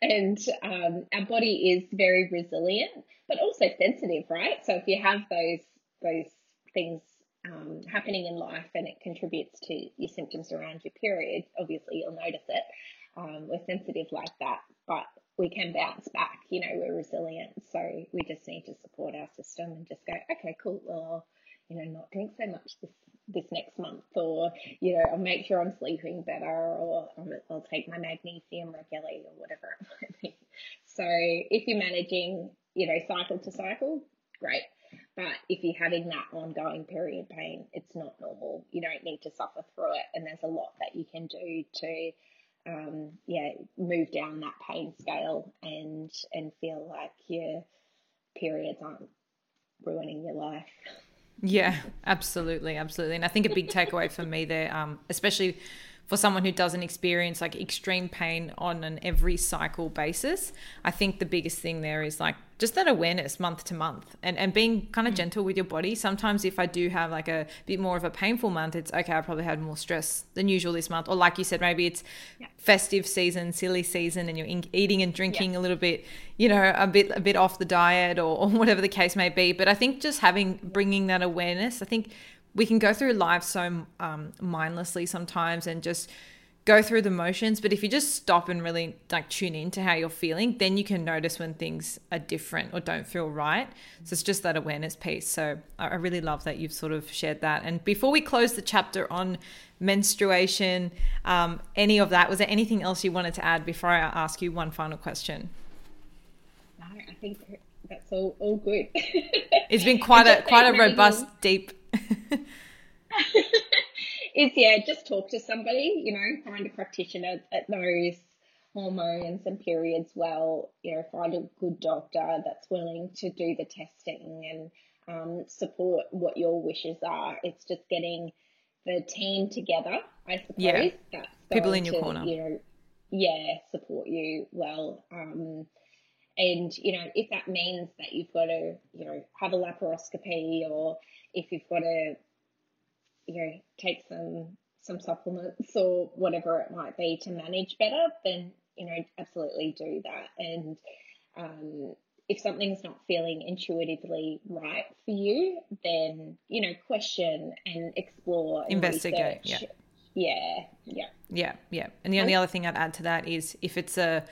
and um, our body is very resilient, but also sensitive, right? So if you have those those things um, happening in life and it contributes to your symptoms around your period, obviously you'll notice it. Um, we're sensitive like that, but we can bounce back. You know, we're resilient, so we just need to support our system and just go, okay, cool. Well, you know, not drink so much this this next month, or you know, I'll make sure I'm sleeping better, or I'll take my magnesium regularly, or whatever it might be. So if you're managing, you know, cycle to cycle, great. But if you're having that ongoing period pain, it's not normal. You don't need to suffer through it, and there's a lot that you can do to, um, yeah, move down that pain scale and and feel like your periods aren't ruining your life. Yeah, absolutely, absolutely. And I think a big takeaway for me there, um, especially for someone who doesn't experience like extreme pain on an every cycle basis, I think the biggest thing there is like just that awareness month to month and, and being kind of mm. gentle with your body. Sometimes if I do have like a bit more of a painful month, it's okay, I probably had more stress than usual this month. Or like you said, maybe it's yeah. festive season, silly season, and you're in, eating and drinking yeah. a little bit, you know, a bit, a bit off the diet or, or [LAUGHS] whatever the case may be. But I think just having, bringing that awareness, I think we can go through life so um, mindlessly sometimes and just go through the motions but if you just stop and really like tune in to how you're feeling then you can notice when things are different or don't feel right so it's just that awareness piece so i really love that you've sort of shared that and before we close the chapter on menstruation um, any of that was there anything else you wanted to add before i ask you one final question no i think that's all, all good. it's been quite [LAUGHS] a quite a robust, deep. [LAUGHS] is yeah, just talk to somebody. You know, find a practitioner that knows hormones and periods well. You know, find a good doctor that's willing to do the testing and um, support what your wishes are. It's just getting the team together, I suppose. Yeah. People in your to, corner. You know, yeah, support you well. Um, and, you know, if that means that you've got to, you know, have a laparoscopy or if you've got to, you know, take some some supplements or whatever it might be to manage better, then, you know, absolutely do that. And um, if something's not feeling intuitively right for you, then, you know, question and explore and investigate. Research. Yeah. Yeah. Yeah. Yeah. Yeah. And the only other thing I'd add to that is if it's a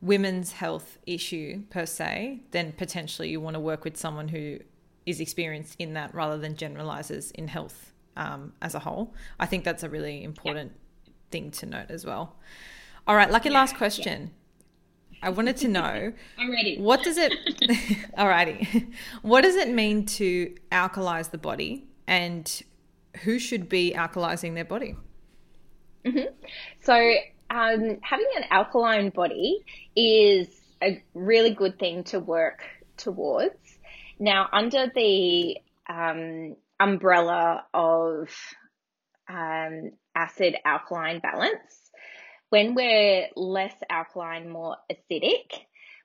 women's health issue per se, then potentially you want to work with someone who is experienced in that rather than generalizes in health um, as a whole. I think that's a really important yeah. thing to note as well. All right, lucky yeah, last question. Yeah. I wanted to know. [LAUGHS] I'm ready. What does it? [LAUGHS] [LAUGHS] alrighty. What does it mean to alkalize the body, and who should be alkalizing their body? Mm-hmm. So, um, having an alkaline body is a really good thing to work towards. Now, under the um, umbrella of um, acid alkaline balance, when we're less alkaline, more acidic,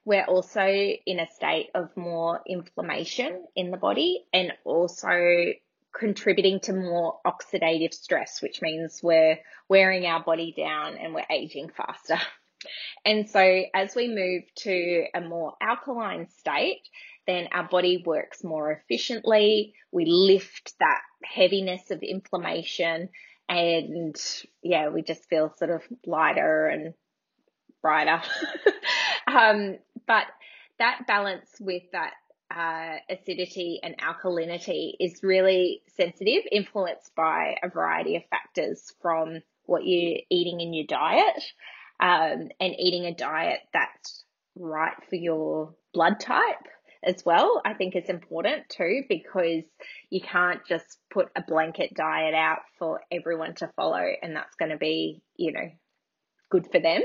we're also in a state of more inflammation in the body and also contributing to more oxidative stress, which means we're wearing our body down and we're aging faster. And so as we move to a more alkaline state, then our body works more efficiently. We lift that heaviness of inflammation and yeah, we just feel sort of lighter and brighter. [LAUGHS] um, but that balance with that uh, acidity and alkalinity is really sensitive, influenced by a variety of factors from what you're eating in your diet um, and eating a diet that's right for your blood type as well. I think it's important too because you can't just put a blanket diet out for everyone to follow and that's going to be, you know, good for them.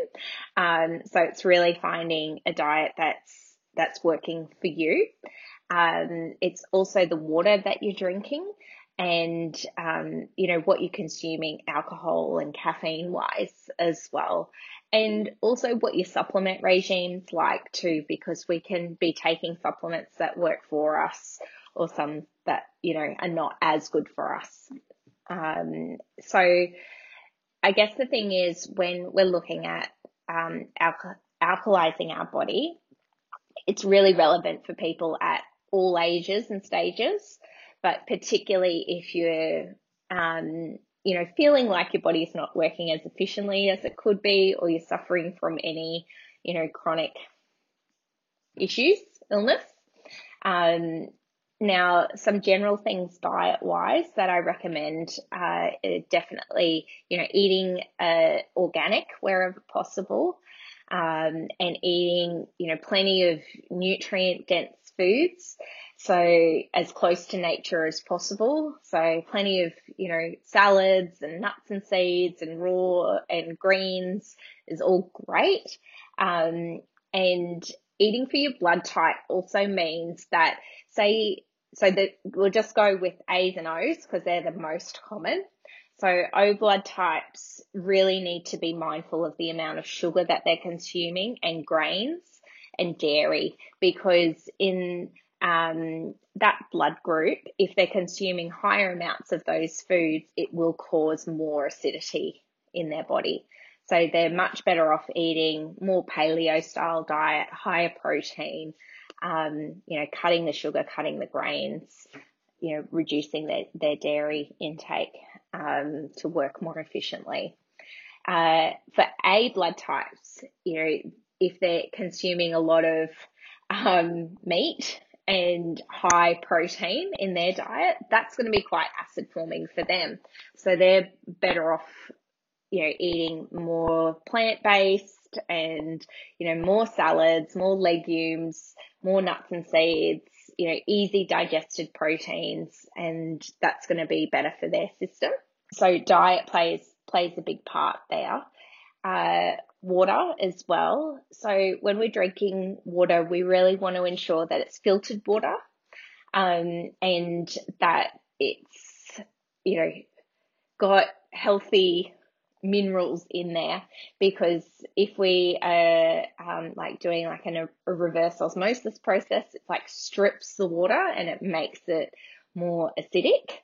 Um, so it's really finding a diet that's that's working for you. Um, it's also the water that you're drinking and, um, you know, what you're consuming alcohol and caffeine wise as well. And also what your supplement regime's like too, because we can be taking supplements that work for us or some that, you know, are not as good for us. Um, so I guess the thing is when we're looking at, um, alka- alkalizing our body, it's really relevant for people at all ages and stages, but particularly if you're, um, you know, feeling like your body is not working as efficiently as it could be, or you're suffering from any, you know, chronic issues, illness. Um, now, some general things diet wise that I recommend uh, definitely, you know, eating uh, organic wherever possible um, and eating, you know, plenty of nutrient dense foods. So as close to nature as possible. So plenty of, you know, salads and nuts and seeds and raw and greens is all great. Um, and eating for your blood type also means that say, so that we'll just go with A's and O's because they're the most common. So O blood types really need to be mindful of the amount of sugar that they're consuming and grains and dairy because in um, that blood group, if they're consuming higher amounts of those foods, it will cause more acidity in their body. So they're much better off eating more paleo style diet, higher protein, um, you know, cutting the sugar, cutting the grains, you know, reducing their, their dairy intake um, to work more efficiently. Uh, for A blood types, you know, if they're consuming a lot of um, meat and high protein in their diet, that's going to be quite acid forming for them. So they're better off, you know, eating more plant based and, you know, more salads, more legumes, more nuts and seeds, you know, easy digested proteins, and that's going to be better for their system. So diet plays plays a big part there. Uh, water as well. So when we're drinking water, we really want to ensure that it's filtered water, um, and that it's you know got healthy minerals in there because if we are um, like doing like an, a reverse osmosis process, it's like strips the water and it makes it more acidic.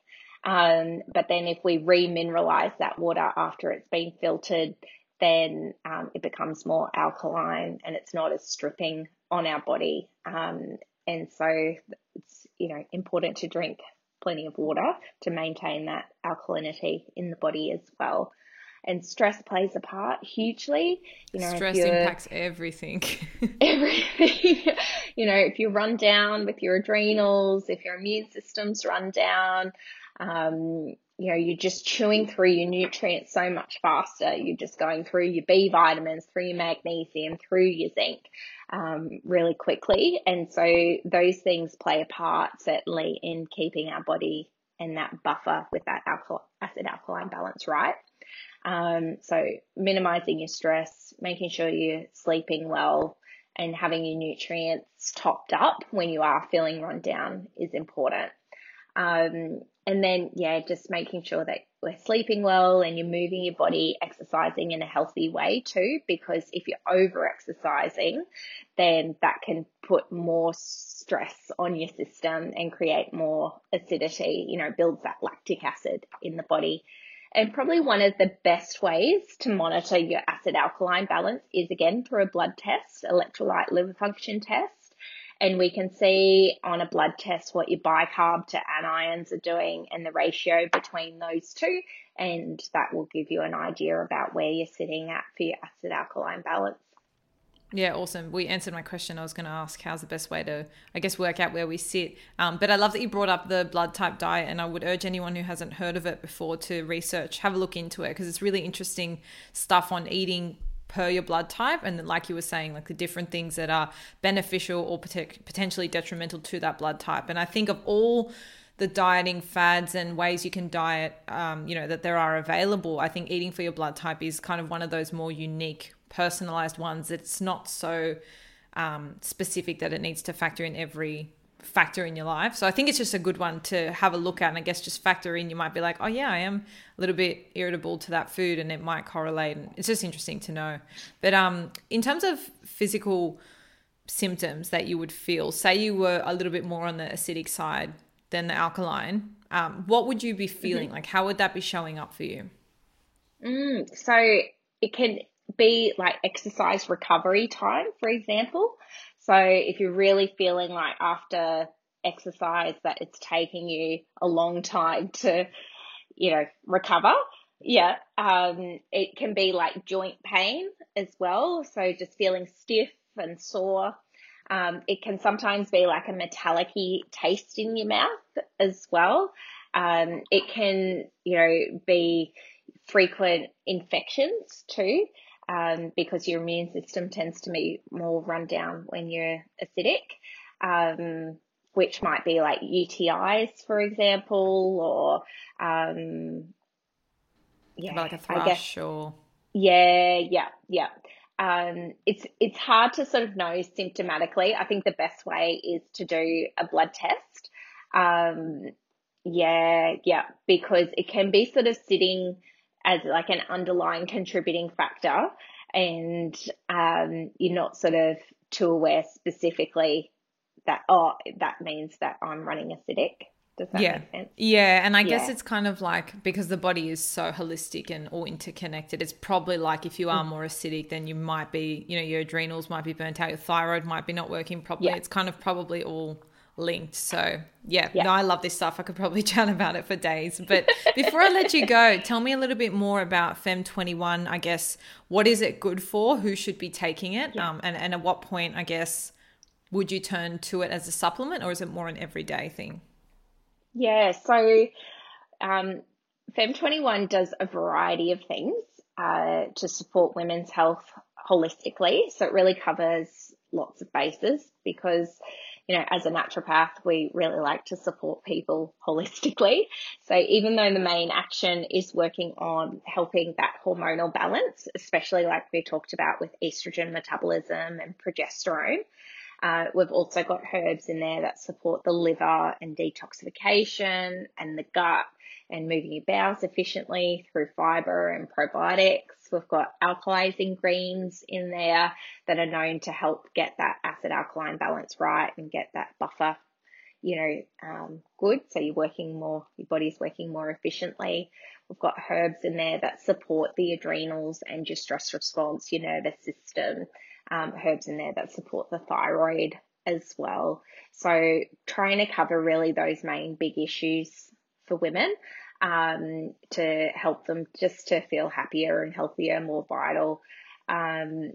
Um, but then if we remineralize that water after it's been filtered, then um, it becomes more alkaline and it's not as stripping on our body. Um, and so it's you know important to drink plenty of water to maintain that alkalinity in the body as well and stress plays a part hugely. You know, stress impacts everything. [LAUGHS] everything. [LAUGHS] you know, if you run down with your adrenals, if your immune system's run down, um, you know, you're just chewing through your nutrients so much faster. You're just going through your B vitamins, through your magnesium, through your zinc, um, really quickly. And so those things play a part certainly in keeping our body and that buffer with that acid alkaline balance right. Um, so minimizing your stress, making sure you're sleeping well and having your nutrients topped up when you are feeling run down is important. Um, and then, yeah, just making sure that we're sleeping well and you're moving your body, exercising in a healthy way too, because if you're over exercising, then that can put more stress on your system and create more acidity, you know, builds that lactic acid in the body and probably one of the best ways to monitor your acid alkaline balance is again through a blood test, electrolyte liver function test. And we can see on a blood test what your bicarb to anions are doing and the ratio between those two. And that will give you an idea about where you're sitting at for your acid alkaline balance. Yeah, awesome. We answered my question. I was going to ask how's the best way to, I guess, work out where we sit. Um, but I love that you brought up the blood type diet, and I would urge anyone who hasn't heard of it before to research, have a look into it, because it's really interesting stuff on eating per your blood type. And like you were saying, like the different things that are beneficial or potentially detrimental to that blood type. And I think of all the dieting fads and ways you can diet, um, you know, that there are available, I think eating for your blood type is kind of one of those more unique personalized ones. It's not so um, specific that it needs to factor in every factor in your life. So I think it's just a good one to have a look at and I guess just factor in. You might be like, oh yeah, I am a little bit irritable to that food and it might correlate. And it's just interesting to know. But um, in terms of physical symptoms that you would feel, say you were a little bit more on the acidic side than the alkaline, um, what would you be feeling? Mm-hmm. Like how would that be showing up for you? Mm, so it can be like exercise recovery time, for example. So if you're really feeling like after exercise that it's taking you a long time to, you know, recover, yeah, um, it can be like joint pain as well. So just feeling stiff and sore. Um, it can sometimes be like a metallic taste in your mouth as well. Um, it can, you know, be frequent infections too um, because your immune system tends to be more run down when you're acidic, um, which might be like UTIs, for example, or um, yeah, like a thrush or yeah, yeah, yeah. Um, it's it's hard to sort of know symptomatically. I think the best way is to do a blood test. Um, yeah, yeah, because it can be sort of sitting as like an underlying contributing factor and um, you're not sort of too aware specifically that oh that means that I'm running acidic. Does that yeah. make sense? Yeah, and I yeah. guess it's kind of like because the body is so holistic and all interconnected. It's probably like if you are mm. more acidic, then you might be, you know, your adrenals might be burnt out, your thyroid might be not working properly. Yeah. It's kind of probably all linked. So yeah, yeah. No, I love this stuff. I could probably [LAUGHS] chat about it for days. But before I let you go, tell me a little bit more about Fem Twenty One. I guess what is it good for? Who should be taking it? Yeah. Um, and and at what point, I guess, would you turn to it as a supplement, or is it more an everyday thing? Yeah. So, um, Fem Twenty One does a variety of things uh, to support women's health holistically. So it really covers lots of bases because you know, as a naturopath, we really like to support people [LAUGHS] holistically. So even though the main action is working on helping that hormonal balance, especially like we talked about with estrogen metabolism and progesterone, uh, we've also got herbs in there that support the liver and detoxification and the gut and moving your bowels efficiently through fiber and probiotics. We've got alkalizing greens in there that are known to help get that acid alkaline balance right and get that buffer, you know, um, good. So you're working more, your body's working more efficiently. We've got herbs in there that support the adrenals and your stress response, your nervous system. Um, herbs in there that support the thyroid as well. So trying to cover really those main big issues for women um, to help them just to feel happier and healthier, more vital. Um,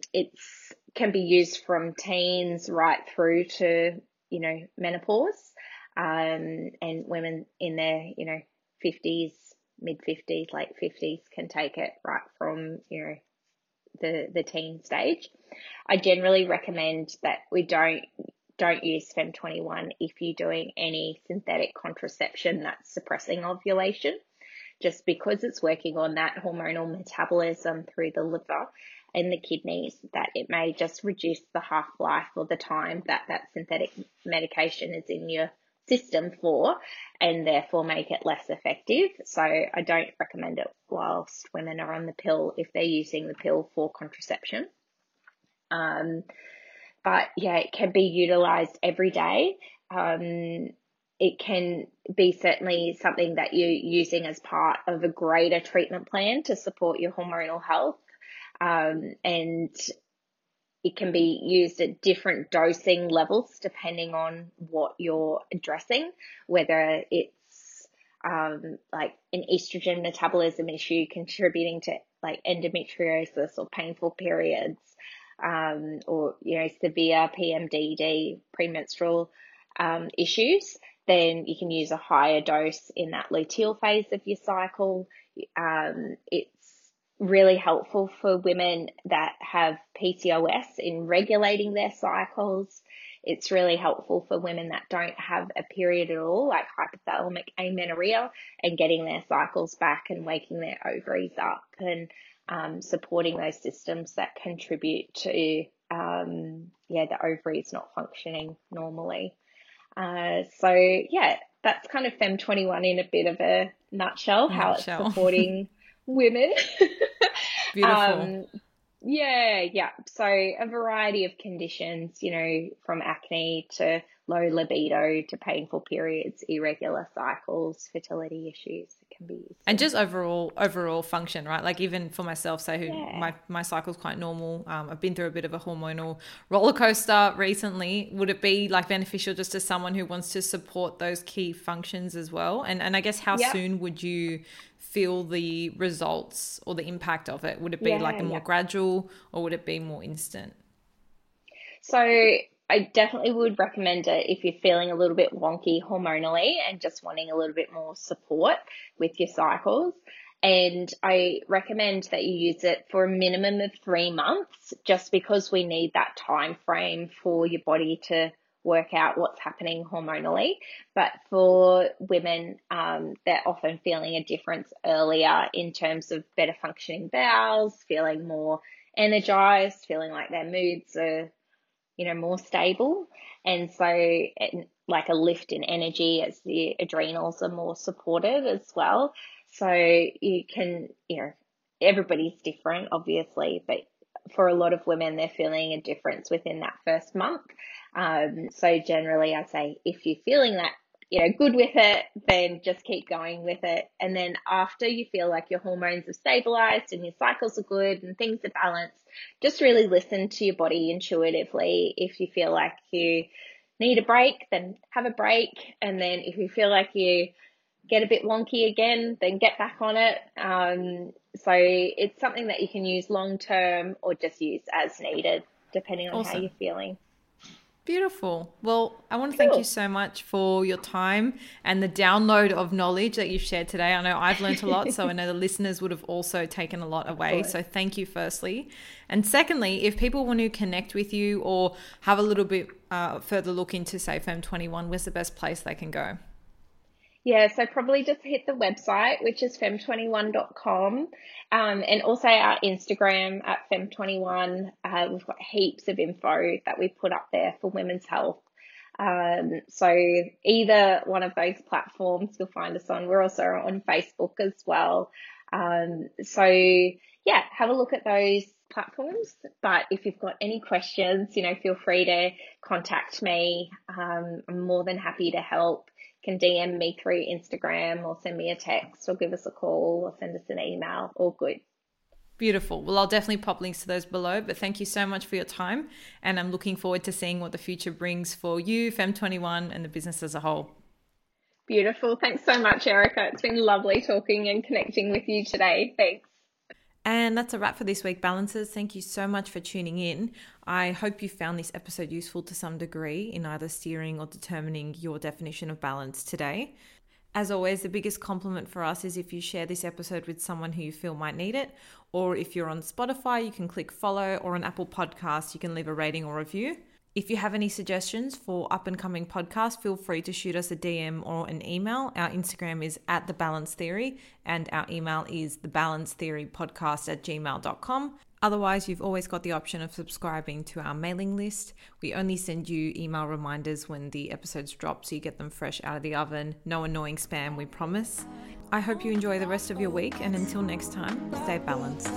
can be used from teens right through to you know menopause, um, and women in their you know fifties, mid fifties, late fifties can take it right from you know the the teen stage. I generally recommend that we don't don't use FEM21 if you're doing any synthetic contraception that's suppressing ovulation, just because it's working on that hormonal metabolism through the liver and the kidneys, that it may just reduce the half life or the time that that synthetic medication is in your system for and therefore make it less effective. So I don't recommend it whilst women are on the pill if they're using the pill for contraception. Um, but yeah, it can be utilized every day. Um, it can be certainly something that you're using as part of a greater treatment plan to support your hormonal health. Um, and it can be used at different dosing levels depending on what you're addressing, whether it's um, like an estrogen metabolism issue contributing to like endometriosis or painful periods, um, or you know severe PMDD premenstrual um, issues, then you can use a higher dose in that luteal phase of your cycle. Um, it's really helpful for women that have PCOS in regulating their cycles. It's really helpful for women that don't have a period at all, like hypothalamic amenorrhea, and getting their cycles back and waking their ovaries up and um, supporting those systems that contribute to um, yeah the ovaries not functioning normally. Uh, so yeah, that's kind of Fem 21 in a bit of a nutshell, how nutshell. it's [LAUGHS] supporting women. [LAUGHS] Beautiful. Um, yeah, yeah. So a variety of conditions, you know, from acne to low libido to painful periods, irregular cycles, fertility issues can be. And just overall overall function, right? Like even for myself, say who yeah. my my cycle's quite normal. Um, I've been through a bit of a hormonal roller coaster recently. Would it be like beneficial just to someone who wants to support those key functions as well? And and I guess how yep. soon would you feel the results or the impact of it? Would it be yeah, like a more yeah. gradual or would it be more instant? So I definitely would recommend it if you're feeling a little bit wonky hormonally and just wanting a little bit more support with your cycles. And I recommend that you use it for a minimum of three months just because we need that time frame for your body to work out what's happening hormonally. But for women, um, they're often feeling a difference earlier in terms of better functioning bowels, feeling more energized, feeling like their moods are, you know, more stable. And so, it, like a lift in energy as the adrenals are more supported as well. So you can, you know, everybody's different, obviously, but for a lot of women, they're feeling a difference within that first month. Um, so generally, I'd say if you're feeling that, you know, good with it, then just keep going with it. And then after you feel like your hormones have stabilized and your cycles are good and things are balanced, just really listen to your body intuitively. If you feel like you need a break, then have a break. And then if you feel like you get a bit wonky again, then get back on it. Um, so it's something that you can use long term or just use as needed, depending on awesome. how you're feeling. Beautiful. Well, I want to cool. thank you so much for your time and the download of knowledge that you've shared today. I know I've learned a lot, so I know the [LAUGHS] listeners would have also taken a lot away. So thank you, firstly. And secondly, if people want to connect with you or have a little bit uh, further look into, say, Fem21, where's the best place they can go? Yeah, so probably just hit the website, which is fem21.com, um, and also our Instagram at fem21. Uh, we've got heaps of info that we put up there for women's health. Um, so either one of those platforms you'll find us on. We're also on Facebook as well. Um, so yeah, have a look at those platforms. But if you've got any questions, you know, feel free to contact me. Um, I'm more than happy to help can DM me through Instagram or send me a text or give us a call or send us an email. All good. Beautiful. Well, I'll definitely pop links to those below. But thank you so much for your time. And I'm looking forward to seeing what the future brings for you, Fem21, and the business as a whole. Beautiful. Thanks so much, Erica. It's been lovely talking and connecting with you today. Thanks. And that's a wrap for this week, Balancers. Thank you so much for tuning in. I hope you found this episode useful to some degree in either steering or determining your definition of balance today. As always, the biggest compliment for us is if you share this episode with someone who you feel might need it. Or if you're on Spotify, you can click follow, or on Apple Podcasts, you can leave a rating or review. If you have any suggestions for up and coming podcasts, feel free to shoot us a DM or an email. Our Instagram is at the balance theory and our email is the balance theory podcast at gmail.com. Otherwise, you've always got the option of subscribing to our mailing list. We only send you email reminders when the episodes drop so you get them fresh out of the oven. No annoying spam, we promise. I hope you enjoy the rest of your week and until next time, stay balanced.